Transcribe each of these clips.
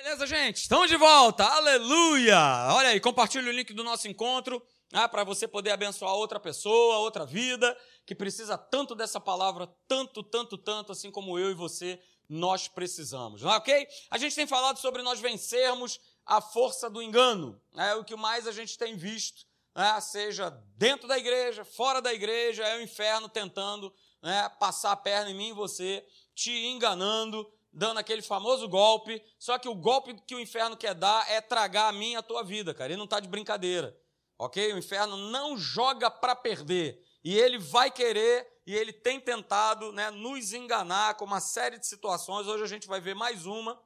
Beleza, gente? Estamos de volta. Aleluia! Olha aí, compartilha o link do nosso encontro ah, para você poder abençoar outra pessoa, outra vida que precisa tanto dessa palavra, tanto, tanto, tanto, assim como eu e você, nós precisamos. Não é ok? A gente tem falado sobre nós vencermos a força do engano. É o que mais a gente tem visto, né? seja dentro da igreja, fora da igreja, é o inferno tentando né, passar a perna em mim e você, te enganando, dando aquele famoso golpe. Só que o golpe que o inferno quer dar é tragar a mim e a tua vida, cara. Ele não está de brincadeira. Ok? O inferno não joga para perder. E ele vai querer, e ele tem tentado né, nos enganar com uma série de situações. Hoje a gente vai ver mais uma,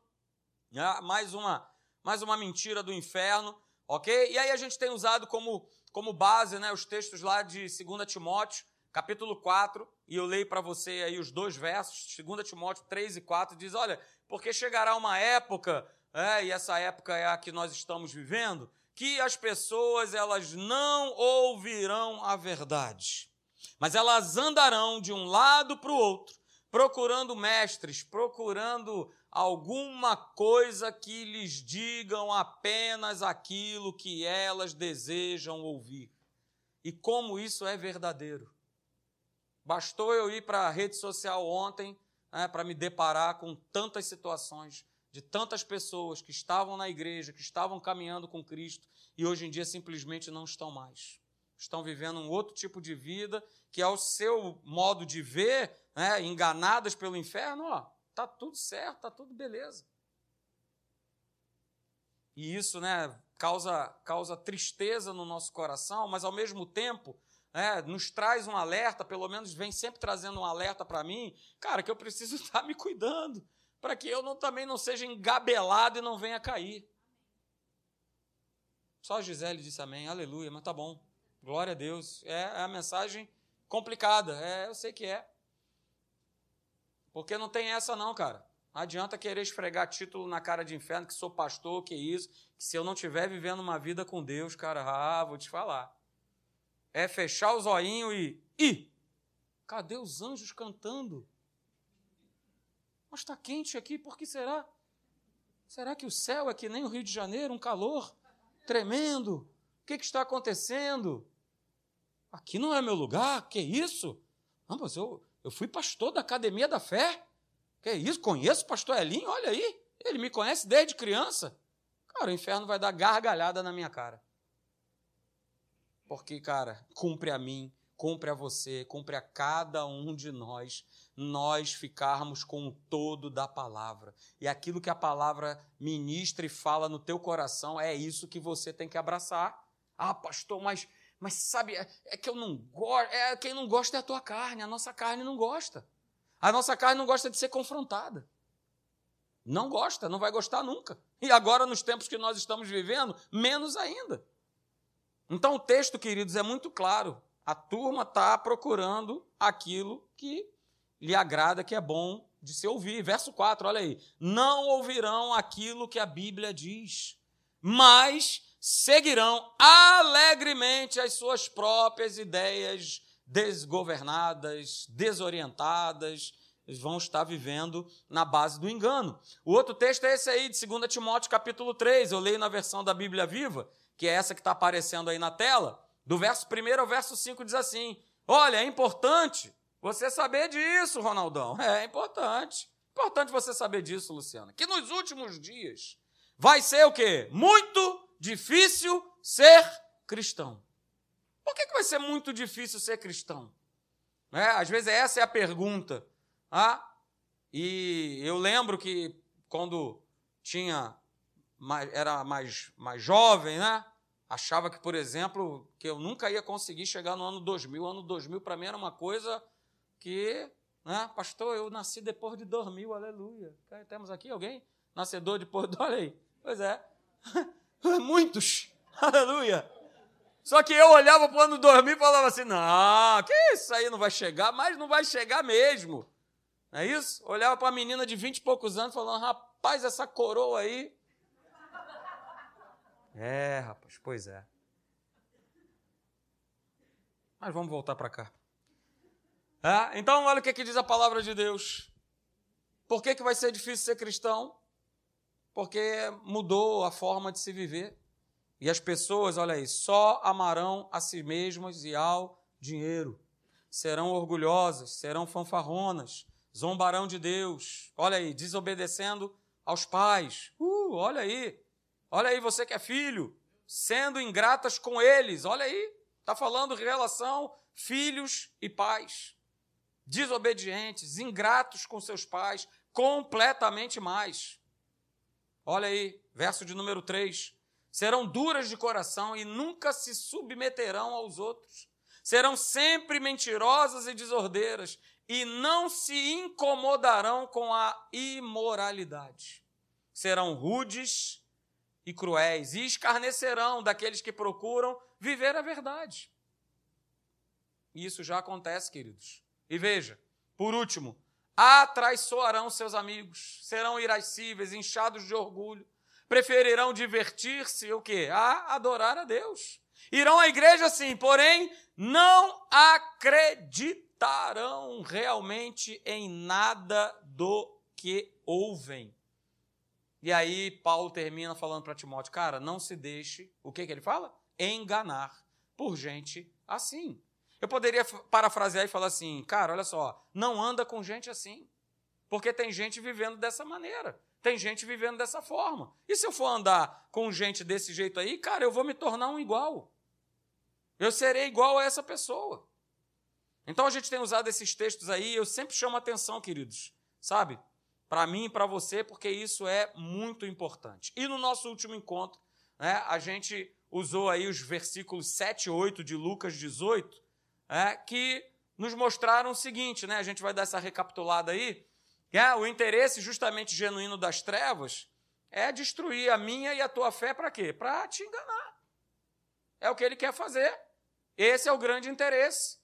né, mais uma, mais uma mentira do inferno. Ok? E aí a gente tem usado como, como base né, os textos lá de 2 Timóteo, capítulo 4, e eu leio para você aí os dois versos, 2 Timóteo 3 e 4, diz: Olha, porque chegará uma época, é, e essa época é a que nós estamos vivendo, que as pessoas elas não ouvirão a verdade, mas elas andarão de um lado para o outro, procurando mestres, procurando alguma coisa que lhes digam apenas aquilo que elas desejam ouvir. E como isso é verdadeiro. Bastou eu ir para a rede social ontem né, para me deparar com tantas situações de tantas pessoas que estavam na igreja, que estavam caminhando com Cristo e hoje em dia simplesmente não estão mais. Estão vivendo um outro tipo de vida que, ao seu modo de ver, né, enganadas pelo inferno, ó, tá tudo certo, tá tudo beleza. E isso, né, causa, causa tristeza no nosso coração, mas ao mesmo tempo é, nos traz um alerta, pelo menos vem sempre trazendo um alerta para mim, cara, que eu preciso estar me cuidando, para que eu não, também não seja engabelado e não venha cair. Só a Gisele disse amém, aleluia, mas tá bom, glória a Deus. É, é a mensagem complicada, é, eu sei que é. Porque não tem essa não, cara. Não adianta querer esfregar título na cara de inferno, que sou pastor, que isso, que se eu não estiver vivendo uma vida com Deus, cara, ah, vou te falar é fechar os olhinhos e. Ih! Cadê os anjos cantando? Mas está quente aqui, por que será? Será que o céu é que nem o Rio de Janeiro, um calor tremendo? O que, que está acontecendo? Aqui não é meu lugar, que isso? Não, mas eu, eu fui pastor da Academia da Fé. Que isso? Conheço o pastor Elinho, olha aí. Ele me conhece desde criança. Cara, o inferno vai dar gargalhada na minha cara. Porque, cara, cumpre a mim, cumpre a você, cumpre a cada um de nós, nós ficarmos com o todo da palavra. E aquilo que a palavra ministra e fala no teu coração, é isso que você tem que abraçar. Ah, pastor, mas, mas sabe, é, é que eu não gosto, é, quem não gosta é a tua carne, a nossa carne não gosta. A nossa carne não gosta de ser confrontada. Não gosta, não vai gostar nunca. E agora, nos tempos que nós estamos vivendo, menos ainda. Então o texto, queridos, é muito claro. A turma está procurando aquilo que lhe agrada, que é bom de se ouvir. Verso 4, olha aí. Não ouvirão aquilo que a Bíblia diz, mas seguirão alegremente as suas próprias ideias desgovernadas, desorientadas, vão estar vivendo na base do engano. O outro texto é esse aí, de 2 Timóteo capítulo 3, eu leio na versão da Bíblia Viva que é essa que está aparecendo aí na tela, do verso 1 ao verso 5 diz assim: Olha, é importante você saber disso, Ronaldão. É importante. Importante você saber disso, Luciana. Que nos últimos dias vai ser o quê? Muito difícil ser cristão. Por que, que vai ser muito difícil ser cristão? É, às vezes essa é a pergunta. Ah, e eu lembro que quando tinha era mais, mais jovem, né? Achava que, por exemplo, que eu nunca ia conseguir chegar no ano 2000. O ano 2000 para mim era uma coisa que, né, pastor, eu nasci depois de 2000, aleluia. Temos aqui alguém? Nascedor depois de. Olha aí. Pois é. Muitos, aleluia. Só que eu olhava para o ano 2000 e falava assim: não, que isso aí não vai chegar, mas não vai chegar mesmo. Não é isso? Olhava para a menina de 20 e poucos anos falando: rapaz, essa coroa aí é, rapaz, pois é. Mas vamos voltar para cá. É, então, olha o que, que diz a palavra de Deus. Por que, que vai ser difícil ser cristão? porque mudou a forma de se viver. E as pessoas, olha aí, só amarão a si mesmas e ao dinheiro. Serão orgulhosas, serão fanfarronas, zombarão de Deus. Olha aí, desobedecendo aos pais. Uh, olha aí. Olha aí, você que é filho, sendo ingratas com eles. Olha aí, está falando em relação filhos e pais. Desobedientes, ingratos com seus pais, completamente mais. Olha aí, verso de número 3. Serão duras de coração e nunca se submeterão aos outros. Serão sempre mentirosas e desordeiras e não se incomodarão com a imoralidade. Serão rudes e cruéis e escarnecerão daqueles que procuram viver a verdade. E isso já acontece, queridos. E veja, por último, atraiçoarão seus amigos, serão irascíveis, inchados de orgulho, preferirão divertir-se o quê? A adorar a Deus. Irão à igreja sim, porém não acreditarão realmente em nada do que ouvem. E aí Paulo termina falando para Timóteo, cara, não se deixe, o que que ele fala? Enganar por gente assim. Eu poderia parafrasear e falar assim, cara, olha só, não anda com gente assim. Porque tem gente vivendo dessa maneira. Tem gente vivendo dessa forma. E se eu for andar com gente desse jeito aí, cara, eu vou me tornar um igual. Eu serei igual a essa pessoa. Então a gente tem usado esses textos aí, eu sempre chamo atenção, queridos, sabe? Para mim e para você, porque isso é muito importante. E no nosso último encontro, né, a gente usou aí os versículos 7 e 8 de Lucas 18, é, que nos mostraram o seguinte, né? A gente vai dar essa recapitulada aí. Que é, o interesse justamente genuíno das trevas é destruir a minha e a tua fé para quê? Para te enganar. É o que ele quer fazer. Esse é o grande interesse.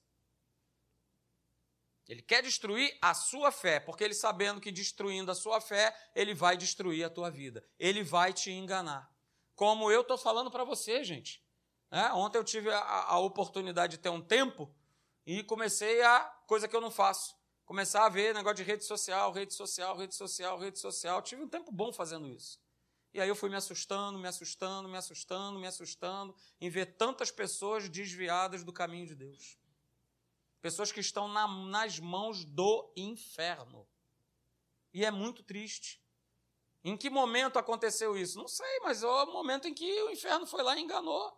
Ele quer destruir a sua fé, porque ele sabendo que destruindo a sua fé, ele vai destruir a tua vida. Ele vai te enganar. Como eu estou falando para você, gente. É, ontem eu tive a, a oportunidade de ter um tempo e comecei a coisa que eu não faço. Começar a ver negócio de rede social, rede social, rede social, rede social. Tive um tempo bom fazendo isso. E aí eu fui me assustando, me assustando, me assustando, me assustando em ver tantas pessoas desviadas do caminho de Deus. Pessoas que estão na, nas mãos do inferno. E é muito triste. Em que momento aconteceu isso? Não sei, mas é o momento em que o inferno foi lá e enganou.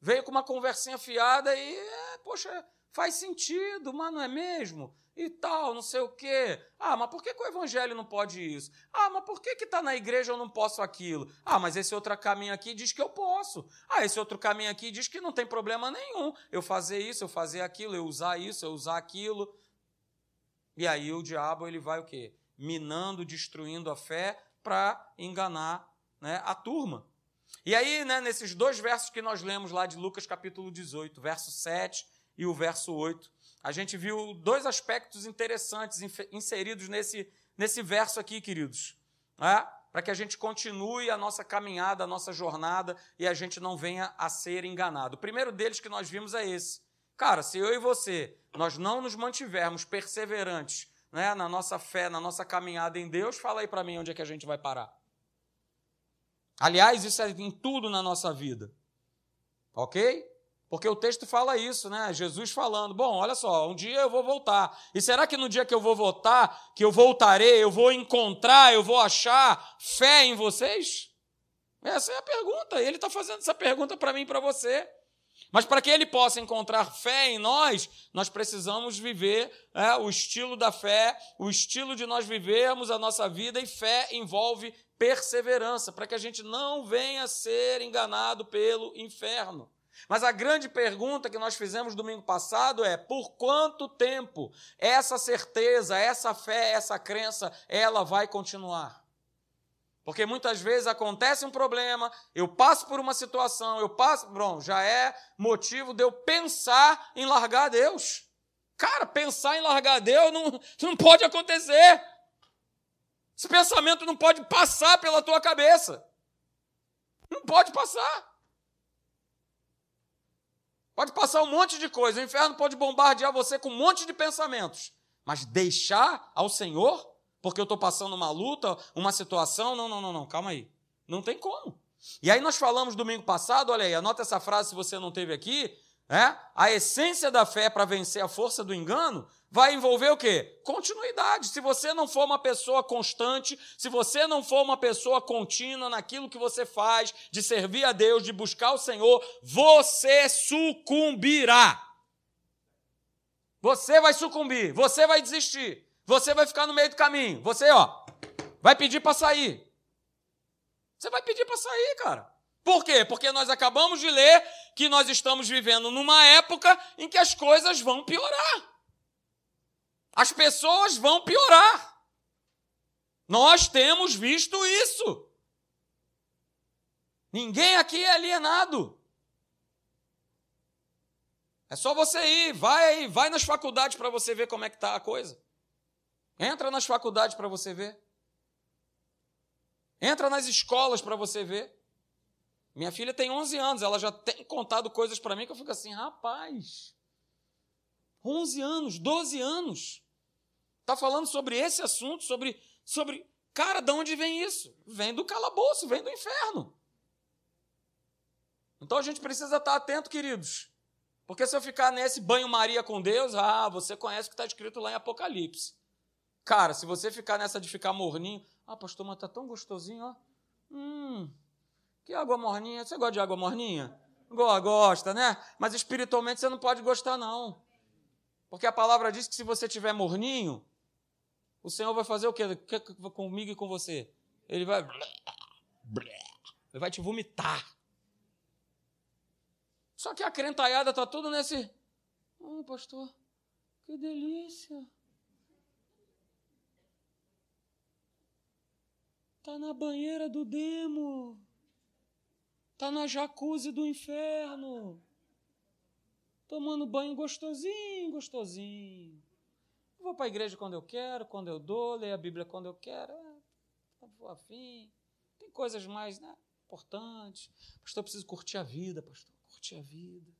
Veio com uma conversinha fiada e, é, poxa, faz sentido, mas não é mesmo? E tal, não sei o quê. Ah, mas por que, que o evangelho não pode isso? Ah, mas por que está na igreja eu não posso aquilo? Ah, mas esse outro caminho aqui diz que eu posso. Ah, esse outro caminho aqui diz que não tem problema nenhum. Eu fazer isso, eu fazer aquilo, eu usar isso, eu usar aquilo. E aí o diabo ele vai o quê? Minando, destruindo a fé para enganar né, a turma. E aí, né, nesses dois versos que nós lemos lá de Lucas capítulo 18, verso 7 e o verso 8, a gente viu dois aspectos interessantes inseridos nesse, nesse verso aqui, queridos. Né? Para que a gente continue a nossa caminhada, a nossa jornada e a gente não venha a ser enganado. O primeiro deles que nós vimos é esse. Cara, se eu e você, nós não nos mantivermos perseverantes né, na nossa fé, na nossa caminhada em Deus, fala aí para mim onde é que a gente vai parar. Aliás, isso é em tudo na nossa vida. Ok? Porque o texto fala isso, né? Jesus falando: bom, olha só, um dia eu vou voltar. E será que no dia que eu vou voltar, que eu voltarei, eu vou encontrar, eu vou achar fé em vocês? Essa é a pergunta. Ele está fazendo essa pergunta para mim e para você. Mas para que ele possa encontrar fé em nós, nós precisamos viver é, o estilo da fé, o estilo de nós vivermos a nossa vida, e fé envolve perseverança, para que a gente não venha ser enganado pelo inferno. Mas a grande pergunta que nós fizemos domingo passado é: por quanto tempo essa certeza, essa fé, essa crença, ela vai continuar? Porque muitas vezes acontece um problema, eu passo por uma situação, eu passo, bom, já é motivo de eu pensar em largar Deus. Cara, pensar em largar Deus não, não pode acontecer. Esse pensamento não pode passar pela tua cabeça. Não pode passar. Pode passar um monte de coisa. O inferno pode bombardear você com um monte de pensamentos. Mas deixar ao Senhor, porque eu estou passando uma luta, uma situação. Não, não, não, não, calma aí. Não tem como. E aí nós falamos domingo passado, olha aí, anota essa frase se você não teve aqui. É? A essência da fé para vencer a força do engano vai envolver o quê? Continuidade. Se você não for uma pessoa constante, se você não for uma pessoa contínua naquilo que você faz, de servir a Deus, de buscar o Senhor, você sucumbirá. Você vai sucumbir, você vai desistir, você vai ficar no meio do caminho. Você, ó, vai pedir para sair. Você vai pedir para sair, cara. Por quê? Porque nós acabamos de ler que nós estamos vivendo numa época em que as coisas vão piorar. As pessoas vão piorar. Nós temos visto isso. Ninguém aqui é alienado. É só você ir, vai aí, vai nas faculdades para você ver como é que está a coisa. Entra nas faculdades para você ver. Entra nas escolas para você ver. Minha filha tem 11 anos, ela já tem contado coisas para mim que eu fico assim, rapaz, 11 anos, 12 anos. Está falando sobre esse assunto, sobre, sobre. Cara, de onde vem isso? Vem do calabouço, vem do inferno. Então a gente precisa estar atento, queridos. Porque se eu ficar nesse banho-maria com Deus, ah, você conhece o que está escrito lá em Apocalipse. Cara, se você ficar nessa de ficar morninho, ah, pastor, mas está tão gostosinho, ó. Hum, que água morninha. Você gosta de água morninha? Gosta, né? Mas espiritualmente você não pode gostar, não. Porque a palavra diz que se você tiver morninho, o Senhor vai fazer o quê? Comigo e com você? Ele vai. Ele vai te vomitar. Só que a crentaiada está tudo nesse. Oh, pastor, que delícia. Está na banheira do demo. Está na jacuzzi do inferno. Tomando banho gostosinho, gostosinho. vou para a igreja quando eu quero, quando eu dou, leio a Bíblia quando eu quero. É, vou afim. Tem coisas mais né, importantes. Pastor, eu preciso curtir a vida, pastor. Curtir a vida.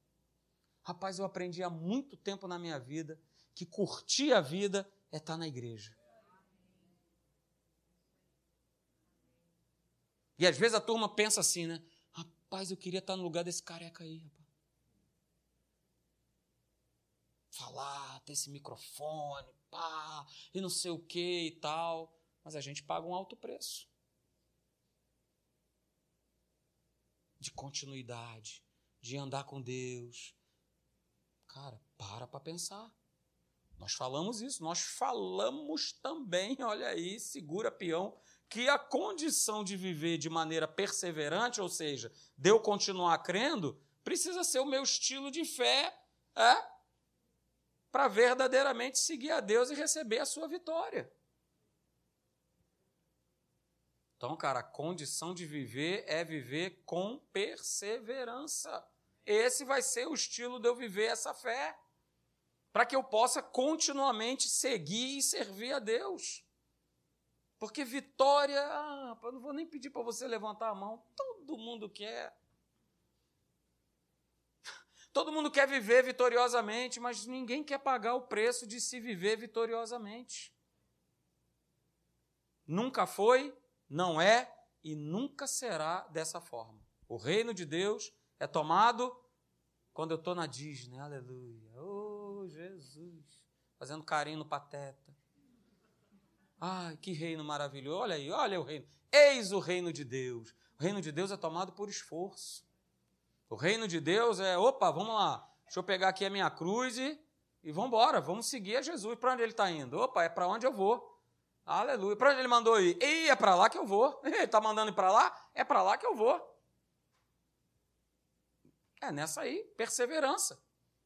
Rapaz, eu aprendi há muito tempo na minha vida que curtir a vida é estar na igreja. E às vezes a turma pensa assim, né? Rapaz, eu queria estar no lugar desse careca aí, rapaz. Falar, ter esse microfone, pá, e não sei o que e tal. Mas a gente paga um alto preço. De continuidade, de andar com Deus. Cara, para para pensar. Nós falamos isso, nós falamos também, olha aí, segura peão, que a condição de viver de maneira perseverante, ou seja, de eu continuar crendo, precisa ser o meu estilo de fé é, para verdadeiramente seguir a Deus e receber a sua vitória. Então, cara, a condição de viver é viver com perseverança. Esse vai ser o estilo de eu viver essa fé, para que eu possa continuamente seguir e servir a Deus. Porque vitória, ah, não vou nem pedir para você levantar a mão, todo mundo quer. Todo mundo quer viver vitoriosamente, mas ninguém quer pagar o preço de se viver vitoriosamente. Nunca foi, não é e nunca será dessa forma. O reino de Deus é tomado quando eu estou na Disney, aleluia. Oh, Jesus, fazendo carinho no pateta. Ai, que reino maravilhoso. Olha aí, olha o reino. Eis o reino de Deus. O reino de Deus é tomado por esforço. O reino de Deus é, opa, vamos lá. Deixa eu pegar aqui a minha cruz e, e vamos embora. Vamos seguir a Jesus. Para onde ele está indo? Opa, é para onde eu vou. Aleluia. Para onde ele mandou ir? E é para lá que eu vou. Ele está mandando ir para lá? É para lá que eu vou. É nessa aí, perseverança.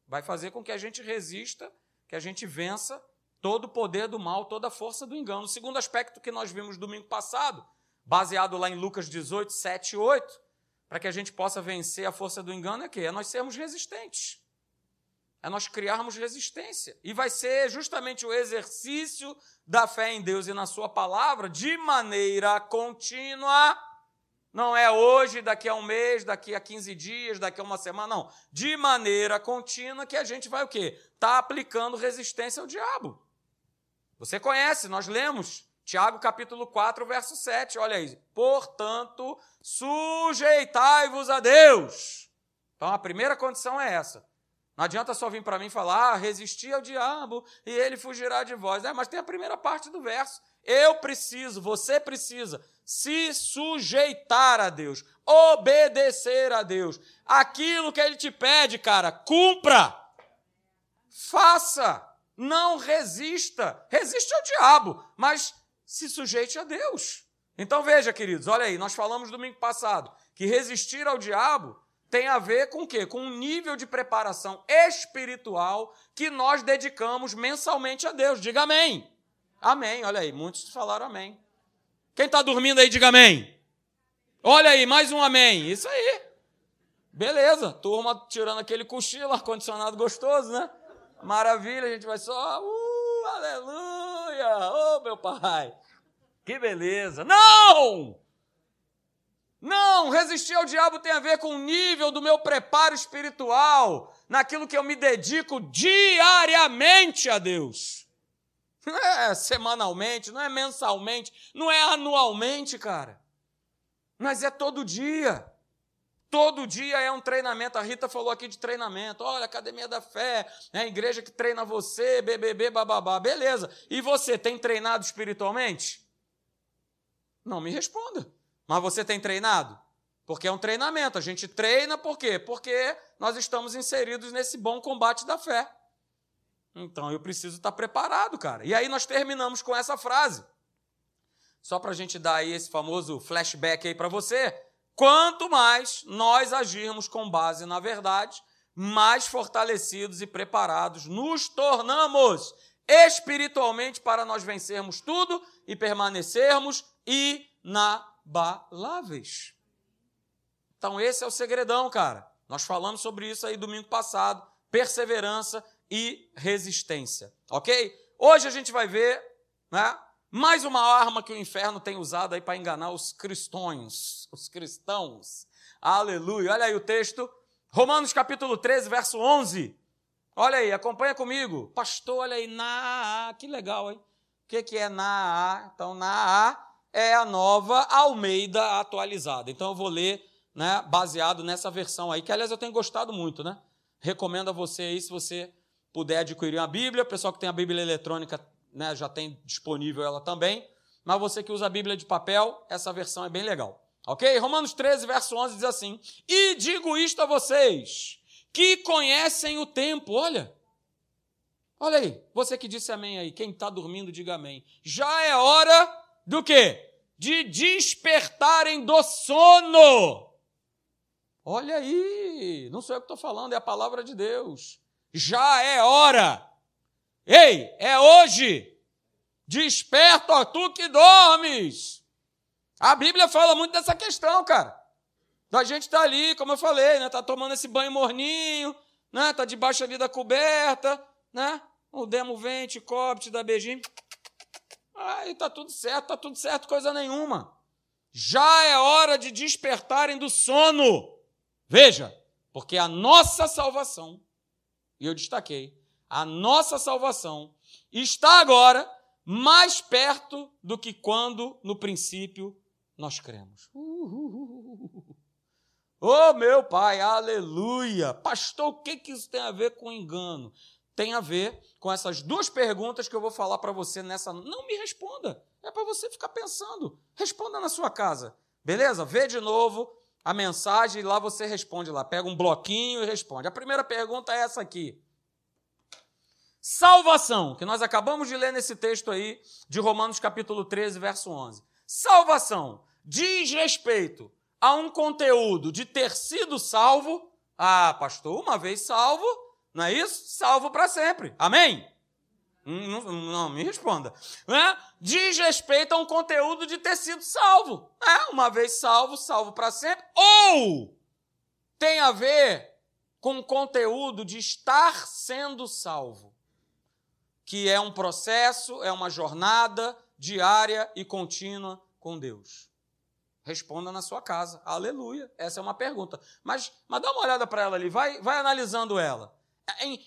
Vai fazer com que a gente resista, que a gente vença todo o poder do mal, toda a força do engano. O segundo aspecto que nós vimos domingo passado, baseado lá em Lucas 18, 7 e 8, para que a gente possa vencer a força do engano, é que é nós sermos resistentes. É nós criarmos resistência. E vai ser justamente o exercício da fé em Deus e na Sua palavra de maneira contínua. Não é hoje, daqui a um mês, daqui a 15 dias, daqui a uma semana, não. De maneira contínua que a gente vai o quê? Está aplicando resistência ao diabo. Você conhece, nós lemos Tiago capítulo 4, verso 7, olha aí. Portanto, sujeitai-vos a Deus. Então a primeira condição é essa. Não adianta só vir para mim falar, ah, resistir ao diabo e ele fugirá de vós. É, mas tem a primeira parte do verso. Eu preciso, você precisa se sujeitar a Deus, obedecer a Deus. Aquilo que ele te pede, cara, cumpra. Faça. Não resista. Resiste ao diabo, mas se sujeite a Deus. Então veja, queridos, olha aí, nós falamos domingo passado que resistir ao diabo tem a ver com o quê? Com um nível de preparação espiritual que nós dedicamos mensalmente a Deus. Diga amém. Amém. Olha aí, muitos falaram amém. Quem está dormindo aí, diga amém. Olha aí, mais um amém. Isso aí. Beleza, turma tirando aquele cochilo, ar-condicionado gostoso, né? Maravilha, a gente vai só, uh, aleluia, oh meu pai, que beleza. Não! Não, resistir ao diabo tem a ver com o nível do meu preparo espiritual, naquilo que eu me dedico diariamente a Deus. Não é semanalmente, não é mensalmente, não é anualmente, cara. Mas é todo dia. Todo dia é um treinamento. A Rita falou aqui de treinamento. Olha, Academia da Fé, é a igreja que treina você, BBB, bababá. Beleza. E você tem treinado espiritualmente? Não me responda. Mas você tem treinado? Porque é um treinamento. A gente treina por quê? Porque nós estamos inseridos nesse bom combate da fé. Então eu preciso estar preparado, cara. E aí nós terminamos com essa frase. Só para a gente dar aí esse famoso flashback aí para você. Quanto mais nós agirmos com base na verdade, mais fortalecidos e preparados nos tornamos espiritualmente para nós vencermos tudo e permanecermos inabaláveis. Então, esse é o segredão, cara. Nós falamos sobre isso aí domingo passado. Perseverança e resistência, ok? Hoje a gente vai ver né, mais uma arma que o inferno tem usado aí para enganar os cristãos, os cristãos. Aleluia. Olha aí o texto. Romanos capítulo 13, verso 11. Olha aí, acompanha comigo. Pastor, olha aí, na que legal, hein? O que, que é na Então, na é a nova Almeida atualizada. Então, eu vou ler, né, baseado nessa versão aí, que aliás eu tenho gostado muito, né? Recomendo a você aí, se você puder adquirir uma Bíblia, o pessoal que tem a Bíblia eletrônica né, já tem disponível ela também. Mas você que usa a Bíblia de papel, essa versão é bem legal. Ok? Romanos 13, verso 11 diz assim: E digo isto a vocês, que conhecem o tempo. Olha, olha aí, você que disse amém aí, quem está dormindo, diga amém. Já é hora do quê? De despertarem do sono. Olha aí, não sou eu que estou falando, é a palavra de Deus. Já é hora Ei, é hoje. Desperta, ó, tu que dormes. A Bíblia fala muito dessa questão, cara. A gente está ali, como eu falei, né? Tá tomando esse banho morninho, né? Tá debaixo ali da coberta, né? O demo vem, te cobre, te dá beijinho. Aí tá tudo certo, tá tudo certo, coisa nenhuma. Já é hora de despertarem do sono. Veja, porque a nossa salvação, e eu destaquei, a nossa salvação está agora mais perto do que quando no princípio nós cremos. Oh, meu pai, aleluia! Pastor, o que, que isso tem a ver com engano? Tem a ver com essas duas perguntas que eu vou falar para você nessa. Não me responda, é para você ficar pensando. Responda na sua casa, beleza? Vê de novo a mensagem e lá você responde lá. Pega um bloquinho e responde. A primeira pergunta é essa aqui. Salvação, que nós acabamos de ler nesse texto aí de Romanos capítulo 13, verso 11. Salvação diz respeito a um conteúdo de ter sido salvo. Ah, pastor, uma vez salvo, não é isso? Salvo para sempre. Amém? Não, não, não, me responda. É? Diz respeito a um conteúdo de ter sido salvo. É, uma vez salvo, salvo para sempre. Ou tem a ver com o conteúdo de estar sendo salvo que é um processo, é uma jornada diária e contínua com Deus? Responda na sua casa. Aleluia. Essa é uma pergunta. Mas, mas dá uma olhada para ela ali, vai, vai analisando ela. Em,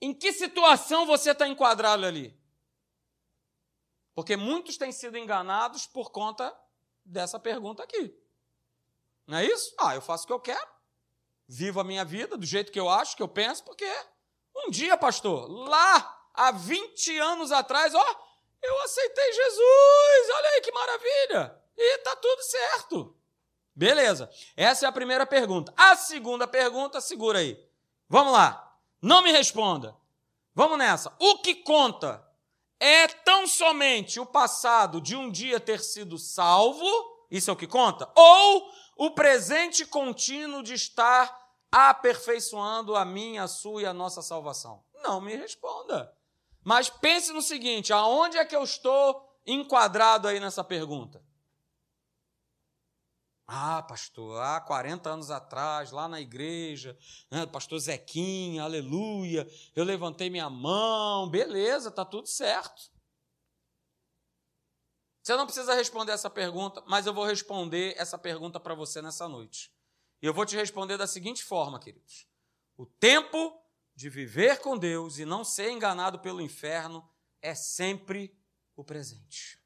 em que situação você está enquadrado ali? Porque muitos têm sido enganados por conta dessa pergunta aqui. Não é isso? Ah, eu faço o que eu quero, vivo a minha vida do jeito que eu acho, que eu penso, porque um dia, pastor, lá há 20 anos atrás, ó, eu aceitei Jesus, olha aí que maravilha, e tá tudo certo. Beleza, essa é a primeira pergunta. A segunda pergunta, segura aí. Vamos lá, não me responda. Vamos nessa. O que conta é tão somente o passado de um dia ter sido salvo, isso é o que conta? Ou o presente contínuo de estar aperfeiçoando a minha, a sua e a nossa salvação? Não me responda. Mas pense no seguinte: aonde é que eu estou enquadrado aí nessa pergunta? Ah, pastor, há 40 anos atrás, lá na igreja, né, pastor Zequinha, aleluia, eu levantei minha mão, beleza, está tudo certo. Você não precisa responder essa pergunta, mas eu vou responder essa pergunta para você nessa noite. E eu vou te responder da seguinte forma, queridos: o tempo de viver com Deus e não ser enganado pelo inferno é sempre o presente.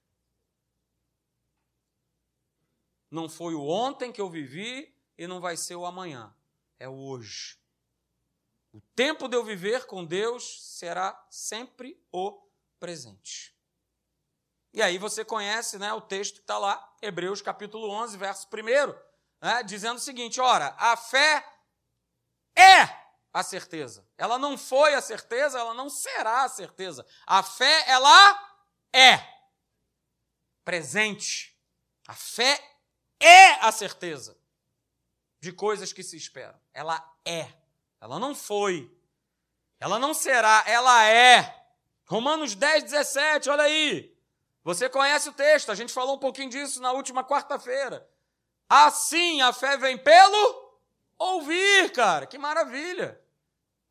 Não foi o ontem que eu vivi e não vai ser o amanhã. É o hoje. O tempo de eu viver com Deus será sempre o presente. E aí você conhece né, o texto que está lá, Hebreus capítulo 11, verso 1, né, dizendo o seguinte: ora, a fé é a certeza. Ela não foi a certeza, ela não será a certeza. A fé, ela é presente. A fé é a certeza de coisas que se esperam. Ela é. Ela não foi. Ela não será, ela é. Romanos 10, 17, olha aí. Você conhece o texto, a gente falou um pouquinho disso na última quarta-feira. Assim a fé vem pelo ouvir, cara. Que maravilha.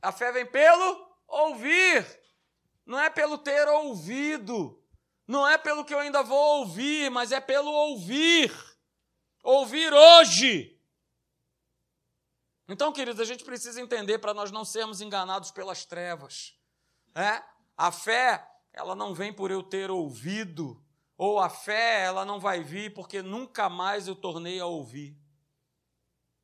A fé vem pelo ouvir. Não é pelo ter ouvido. Não é pelo que eu ainda vou ouvir, mas é pelo ouvir ouvir hoje. Então, queridos, a gente precisa entender para nós não sermos enganados pelas trevas. É? A fé, ela não vem por eu ter ouvido, ou a fé, ela não vai vir porque nunca mais eu tornei a ouvir.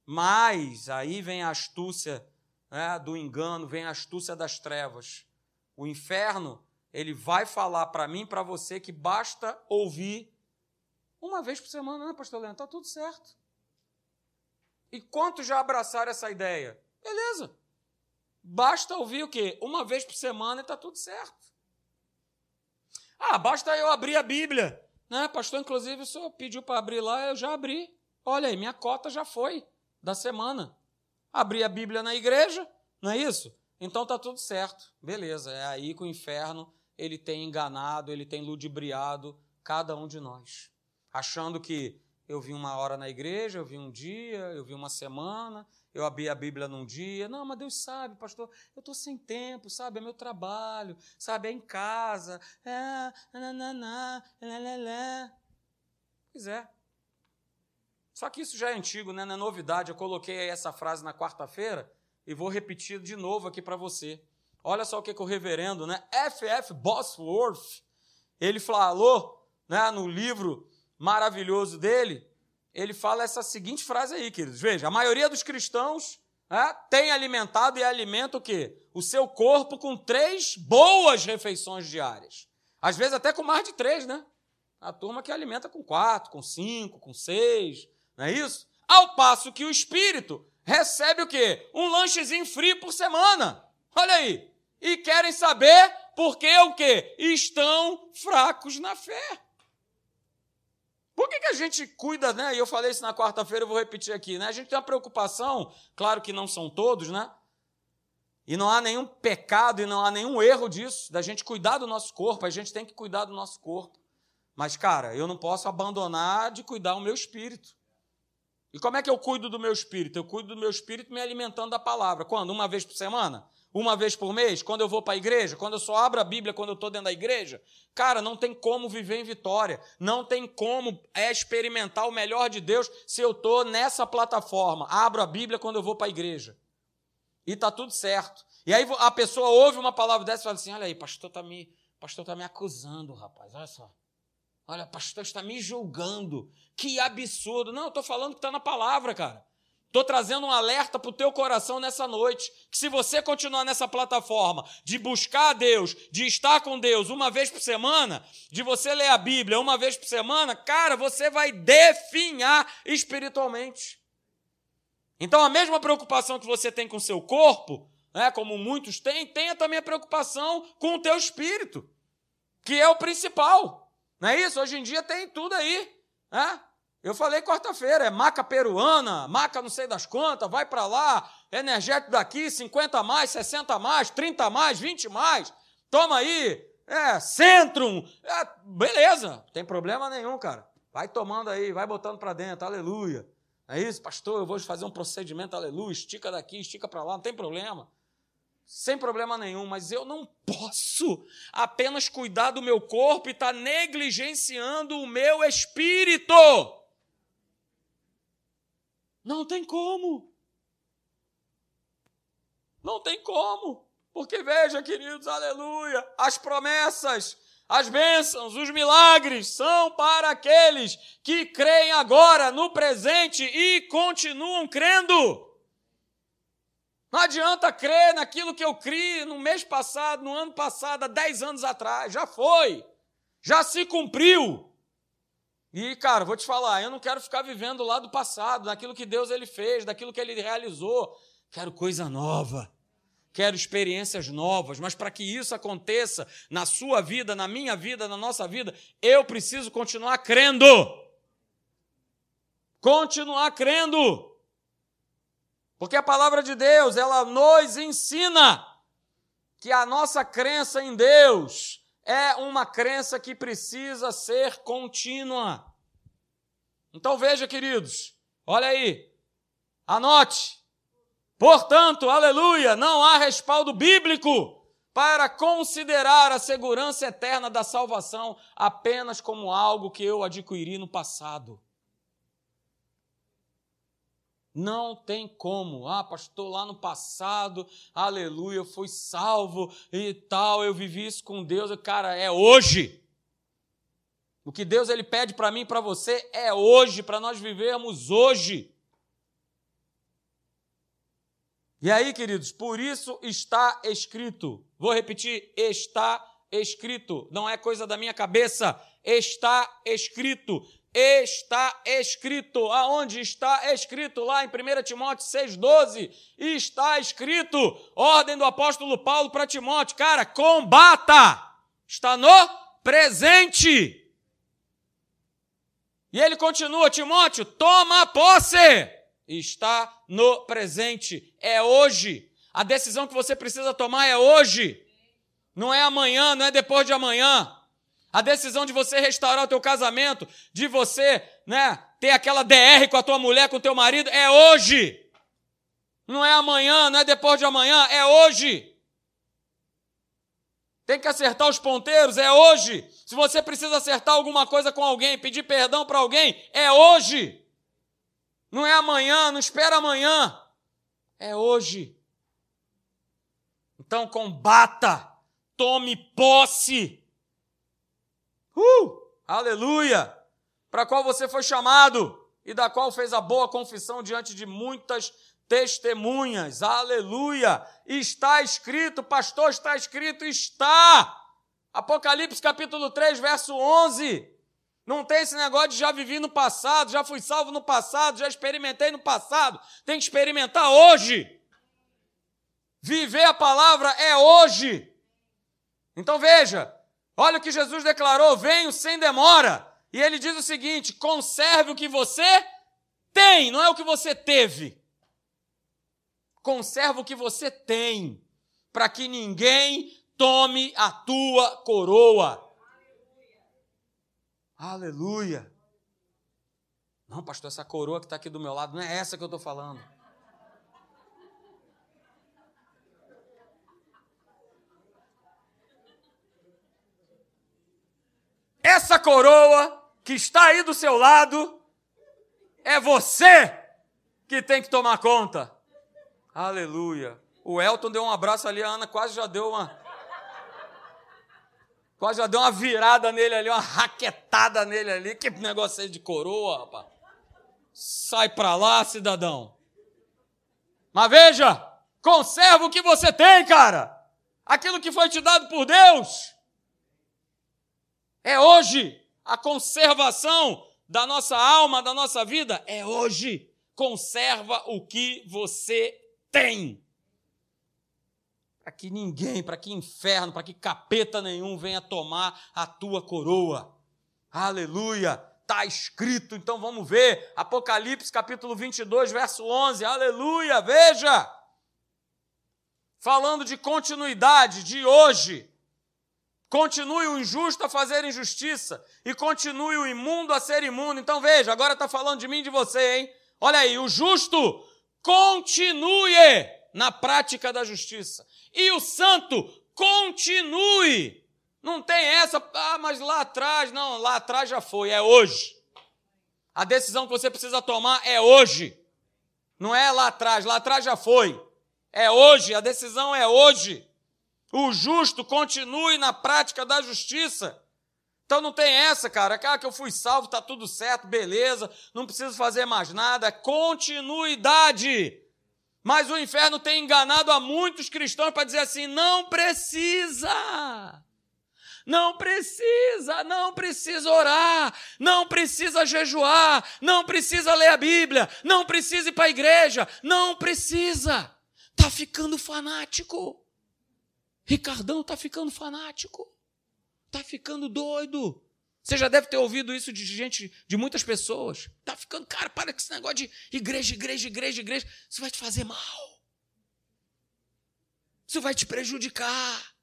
Mas aí vem a astúcia né, do engano, vem a astúcia das trevas. O inferno, ele vai falar para mim, para você, que basta ouvir uma vez por semana, né, pastor Leandro? Está tudo certo. E quantos já abraçaram essa ideia? Beleza. Basta ouvir o quê? Uma vez por semana e está tudo certo. Ah, basta eu abrir a Bíblia. Né, pastor, inclusive, o senhor pediu para abrir lá, eu já abri. Olha aí, minha cota já foi da semana. Abri a Bíblia na igreja, não é isso? Então está tudo certo. Beleza, é aí que o inferno ele tem enganado, ele tem ludibriado cada um de nós achando que eu vi uma hora na igreja, eu vi um dia, eu vi uma semana, eu abri a Bíblia num dia. Não, mas Deus sabe, pastor, eu estou sem tempo, sabe? É meu trabalho, sabe? É em casa. É, nananã, lelelé. Pois é. Só que isso já é antigo, né? não é novidade. Eu coloquei essa frase na quarta-feira e vou repetir de novo aqui para você. Olha só o que, que o reverendo, né? F.F. Bosworth, ele falou né, no livro maravilhoso dele, ele fala essa seguinte frase aí, queridos. Veja, a maioria dos cristãos né, tem alimentado e alimenta o quê? O seu corpo com três boas refeições diárias. Às vezes até com mais de três, né? A turma que alimenta com quatro, com cinco, com seis, não é isso? Ao passo que o espírito recebe o quê? Um lanchezinho frio por semana. Olha aí. E querem saber por que o quê? Estão fracos na fé. Por que, que a gente cuida, né? E eu falei isso na quarta-feira, eu vou repetir aqui, né? A gente tem uma preocupação, claro que não são todos, né? E não há nenhum pecado e não há nenhum erro disso, da gente cuidar do nosso corpo, a gente tem que cuidar do nosso corpo. Mas, cara, eu não posso abandonar de cuidar do meu espírito. E como é que eu cuido do meu espírito? Eu cuido do meu espírito me alimentando da palavra. Quando? Uma vez por semana? uma vez por mês, quando eu vou para a igreja, quando eu só abro a Bíblia quando eu estou dentro da igreja, cara, não tem como viver em vitória, não tem como é experimentar o melhor de Deus se eu estou nessa plataforma. Abro a Bíblia quando eu vou para a igreja. E está tudo certo. E aí a pessoa ouve uma palavra dessa e fala assim: olha aí, pastor está me, pastor tá me acusando, rapaz, olha só. Olha, pastor está me julgando. Que absurdo. Não, eu estou falando que está na palavra, cara. Estou trazendo um alerta para o teu coração nessa noite. Que se você continuar nessa plataforma de buscar a Deus, de estar com Deus uma vez por semana, de você ler a Bíblia uma vez por semana, cara, você vai definhar espiritualmente. Então, a mesma preocupação que você tem com o seu corpo, né, como muitos têm, tenha também a preocupação com o teu espírito, que é o principal. Não é isso? Hoje em dia tem tudo aí. Né? Eu falei quarta-feira, é maca peruana, maca não sei das quantas, vai para lá, energético daqui, 50 mais, 60 mais, 30 mais, 20 mais. Toma aí, é, Centrum. É, beleza, tem problema nenhum, cara. Vai tomando aí, vai botando para dentro, aleluia. É isso, pastor, eu vou fazer um procedimento, aleluia, estica daqui, estica para lá, não tem problema. Sem problema nenhum, mas eu não posso apenas cuidar do meu corpo e estar tá negligenciando o meu espírito. Não tem como. Não tem como. Porque veja, queridos, aleluia, as promessas as bênçãos, os milagres são para aqueles que creem agora, no presente e continuam crendo. Não adianta crer naquilo que eu criei no mês passado, no ano passado, há 10 anos atrás. Já foi. Já se cumpriu. E, cara, vou te falar, eu não quero ficar vivendo lá do passado, daquilo que Deus ele fez, daquilo que ele realizou. Quero coisa nova quero experiências novas, mas para que isso aconteça na sua vida, na minha vida, na nossa vida, eu preciso continuar crendo. Continuar crendo. Porque a palavra de Deus, ela nos ensina que a nossa crença em Deus é uma crença que precisa ser contínua. Então veja, queridos, olha aí, anote. Portanto, aleluia, não há respaldo bíblico para considerar a segurança eterna da salvação apenas como algo que eu adquiri no passado. Não tem como. Ah, pastor, lá no passado, aleluia, eu fui salvo e tal, eu vivi isso com Deus. Cara, é hoje. O que Deus ele pede para mim e para você é hoje, para nós vivermos hoje. E aí, queridos, por isso está escrito. Vou repetir: está escrito. Não é coisa da minha cabeça. Está escrito. Está escrito. Aonde está escrito? Lá em 1 Timóteo 6,12. Está escrito. Ordem do apóstolo Paulo para Timóteo. Cara, combata. Está no presente. E ele continua, Timóteo, toma posse está no presente, é hoje. A decisão que você precisa tomar é hoje. Não é amanhã, não é depois de amanhã. A decisão de você restaurar o teu casamento, de você, né, ter aquela DR com a tua mulher, com o teu marido, é hoje. Não é amanhã, não é depois de amanhã, é hoje. Tem que acertar os ponteiros, é hoje. Se você precisa acertar alguma coisa com alguém, pedir perdão para alguém, é hoje. Não é amanhã, não espera amanhã. É hoje. Então combata, tome posse. Uh! Aleluia! Para qual você foi chamado e da qual fez a boa confissão diante de muitas testemunhas. Aleluia! Está escrito, pastor, está escrito, está. Apocalipse capítulo 3, verso 11. Não tem esse negócio de já vivi no passado, já fui salvo no passado, já experimentei no passado. Tem que experimentar hoje. Viver a palavra é hoje. Então veja, olha o que Jesus declarou: venho sem demora. E ele diz o seguinte: conserve o que você tem, não é o que você teve. Conserve o que você tem, para que ninguém tome a tua coroa. Aleluia. Não, pastor, essa coroa que está aqui do meu lado, não é essa que eu estou falando. Essa coroa que está aí do seu lado é você que tem que tomar conta. Aleluia. O Elton deu um abraço ali, a Ana quase já deu uma. Quase já deu uma virada nele ali, uma raquetada nele ali. Que negócio aí de coroa, rapaz. Sai pra lá, cidadão. Mas veja, conserva o que você tem, cara. Aquilo que foi te dado por Deus. É hoje. A conservação da nossa alma, da nossa vida, é hoje. Conserva o que você tem para que ninguém, para que inferno, para que capeta nenhum venha tomar a tua coroa. Aleluia! Está escrito, então vamos ver. Apocalipse capítulo 22, verso 11. Aleluia! Veja! Falando de continuidade de hoje. Continue o injusto a fazer injustiça e continue o imundo a ser imundo. Então veja, agora está falando de mim e de você, hein? Olha aí, o justo continue na prática da justiça e o santo continue. Não tem essa, ah, mas lá atrás, não, lá atrás já foi, é hoje. A decisão que você precisa tomar é hoje. Não é lá atrás, lá atrás já foi. É hoje, a decisão é hoje. O justo continue na prática da justiça. Então não tem essa, cara. Cara, que eu fui salvo, tá tudo certo, beleza, não preciso fazer mais nada. Continuidade. Mas o inferno tem enganado a muitos cristãos para dizer assim: não precisa. Não precisa, não precisa orar, não precisa jejuar, não precisa ler a Bíblia, não precisa ir para a igreja, não precisa. Tá ficando fanático. Ricardão tá ficando fanático. Tá ficando doido. Você já deve ter ouvido isso de gente, de muitas pessoas. Tá ficando, cara, para com esse negócio de igreja, igreja, igreja, igreja. Isso vai te fazer mal. Isso vai te prejudicar.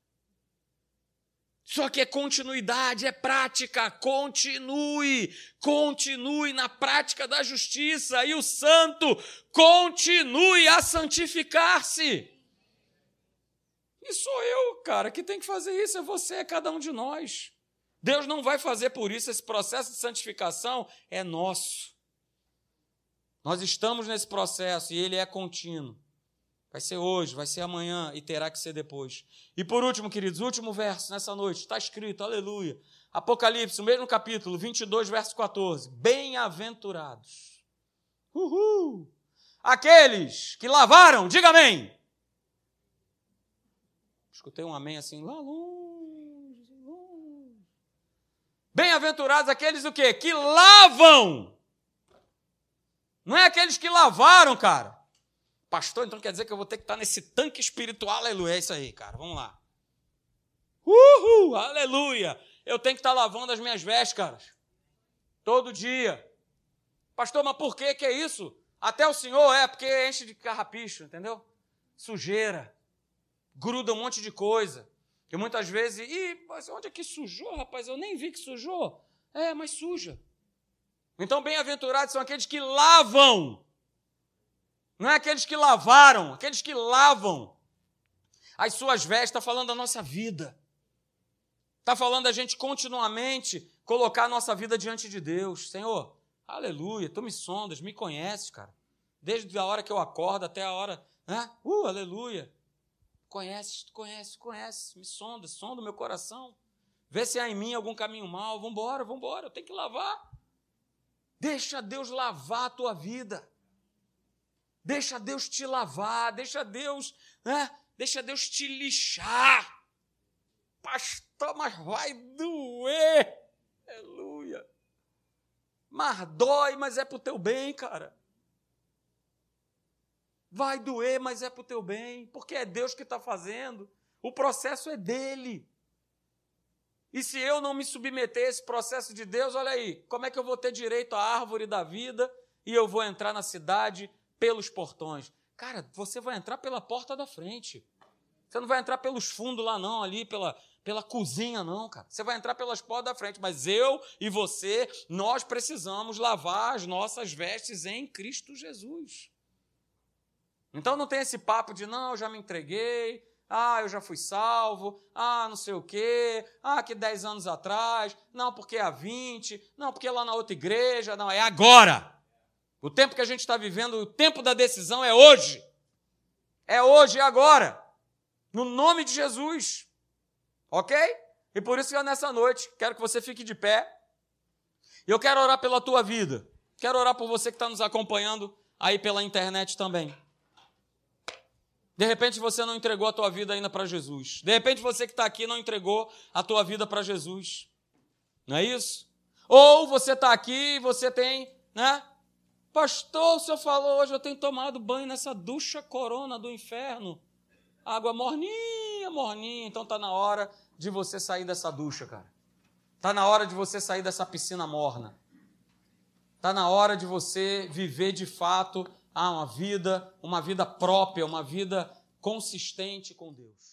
Só que é continuidade, é prática. Continue, continue na prática da justiça. E o santo continue a santificar-se. E sou eu, cara, que tem que fazer isso. É você, é cada um de nós. Deus não vai fazer por isso, esse processo de santificação é nosso. Nós estamos nesse processo e ele é contínuo. Vai ser hoje, vai ser amanhã e terá que ser depois. E por último, queridos, último verso nessa noite, está escrito, aleluia. Apocalipse, o mesmo capítulo, 22, verso 14. Bem-aventurados. Uhul! Aqueles que lavaram, diga amém. Escutei um amém assim lá longe. Bem-aventurados aqueles o quê? Que lavam. Não é aqueles que lavaram, cara. Pastor, então quer dizer que eu vou ter que estar nesse tanque espiritual, aleluia. É isso aí, cara. Vamos lá. Uhul, aleluia. Eu tenho que estar lavando as minhas vestes. Todo dia. Pastor, mas por que que é isso? Até o senhor é, porque enche de carrapicho, entendeu? Sujeira. Gruda um monte de coisa. Que muitas vezes, mas onde é que sujou, rapaz? Eu nem vi que sujou. É, mas suja. Então, bem-aventurados são aqueles que lavam. Não é aqueles que lavaram, aqueles que lavam. As suas vestes, está falando da nossa vida. Está falando da gente continuamente colocar a nossa vida diante de Deus. Senhor, aleluia, tu me sondas, me conheces, cara. Desde a hora que eu acordo até a hora, né? Uh, aleluia. Conhece, conhece, conhece, me sonda, sonda o meu coração. Vê se há em mim algum caminho embora, vamos embora, eu tenho que lavar. Deixa Deus lavar a tua vida. Deixa Deus te lavar, deixa Deus, né? Deixa Deus te lixar. Pastor, mas vai doer. Aleluia. Mas dói, mas é para o teu bem, cara. Vai doer, mas é para o teu bem, porque é Deus que está fazendo. O processo é dele. E se eu não me submeter a esse processo de Deus, olha aí, como é que eu vou ter direito à árvore da vida e eu vou entrar na cidade pelos portões? Cara, você vai entrar pela porta da frente. Você não vai entrar pelos fundos lá, não, ali, pela, pela cozinha, não, cara. Você vai entrar pelas portas da frente. Mas eu e você, nós precisamos lavar as nossas vestes em Cristo Jesus. Então não tem esse papo de não, eu já me entreguei, ah, eu já fui salvo, ah, não sei o quê, ah, que 10 anos atrás, não, porque há 20, não, porque lá na outra igreja, não, é agora. O tempo que a gente está vivendo, o tempo da decisão é hoje. É hoje, é agora. No nome de Jesus. Ok? E por isso que nessa noite quero que você fique de pé. Eu quero orar pela tua vida. Quero orar por você que está nos acompanhando aí pela internet também. De repente você não entregou a tua vida ainda para Jesus. De repente você que está aqui não entregou a tua vida para Jesus. Não é isso? Ou você está aqui e você tem, né? Pastor, o senhor falou hoje, eu tenho tomado banho nessa ducha corona do inferno. Água morninha, morninha. Então está na hora de você sair dessa ducha, cara. Está na hora de você sair dessa piscina morna. Está na hora de você viver de fato ah, uma vida, uma vida própria, uma vida consistente com Deus.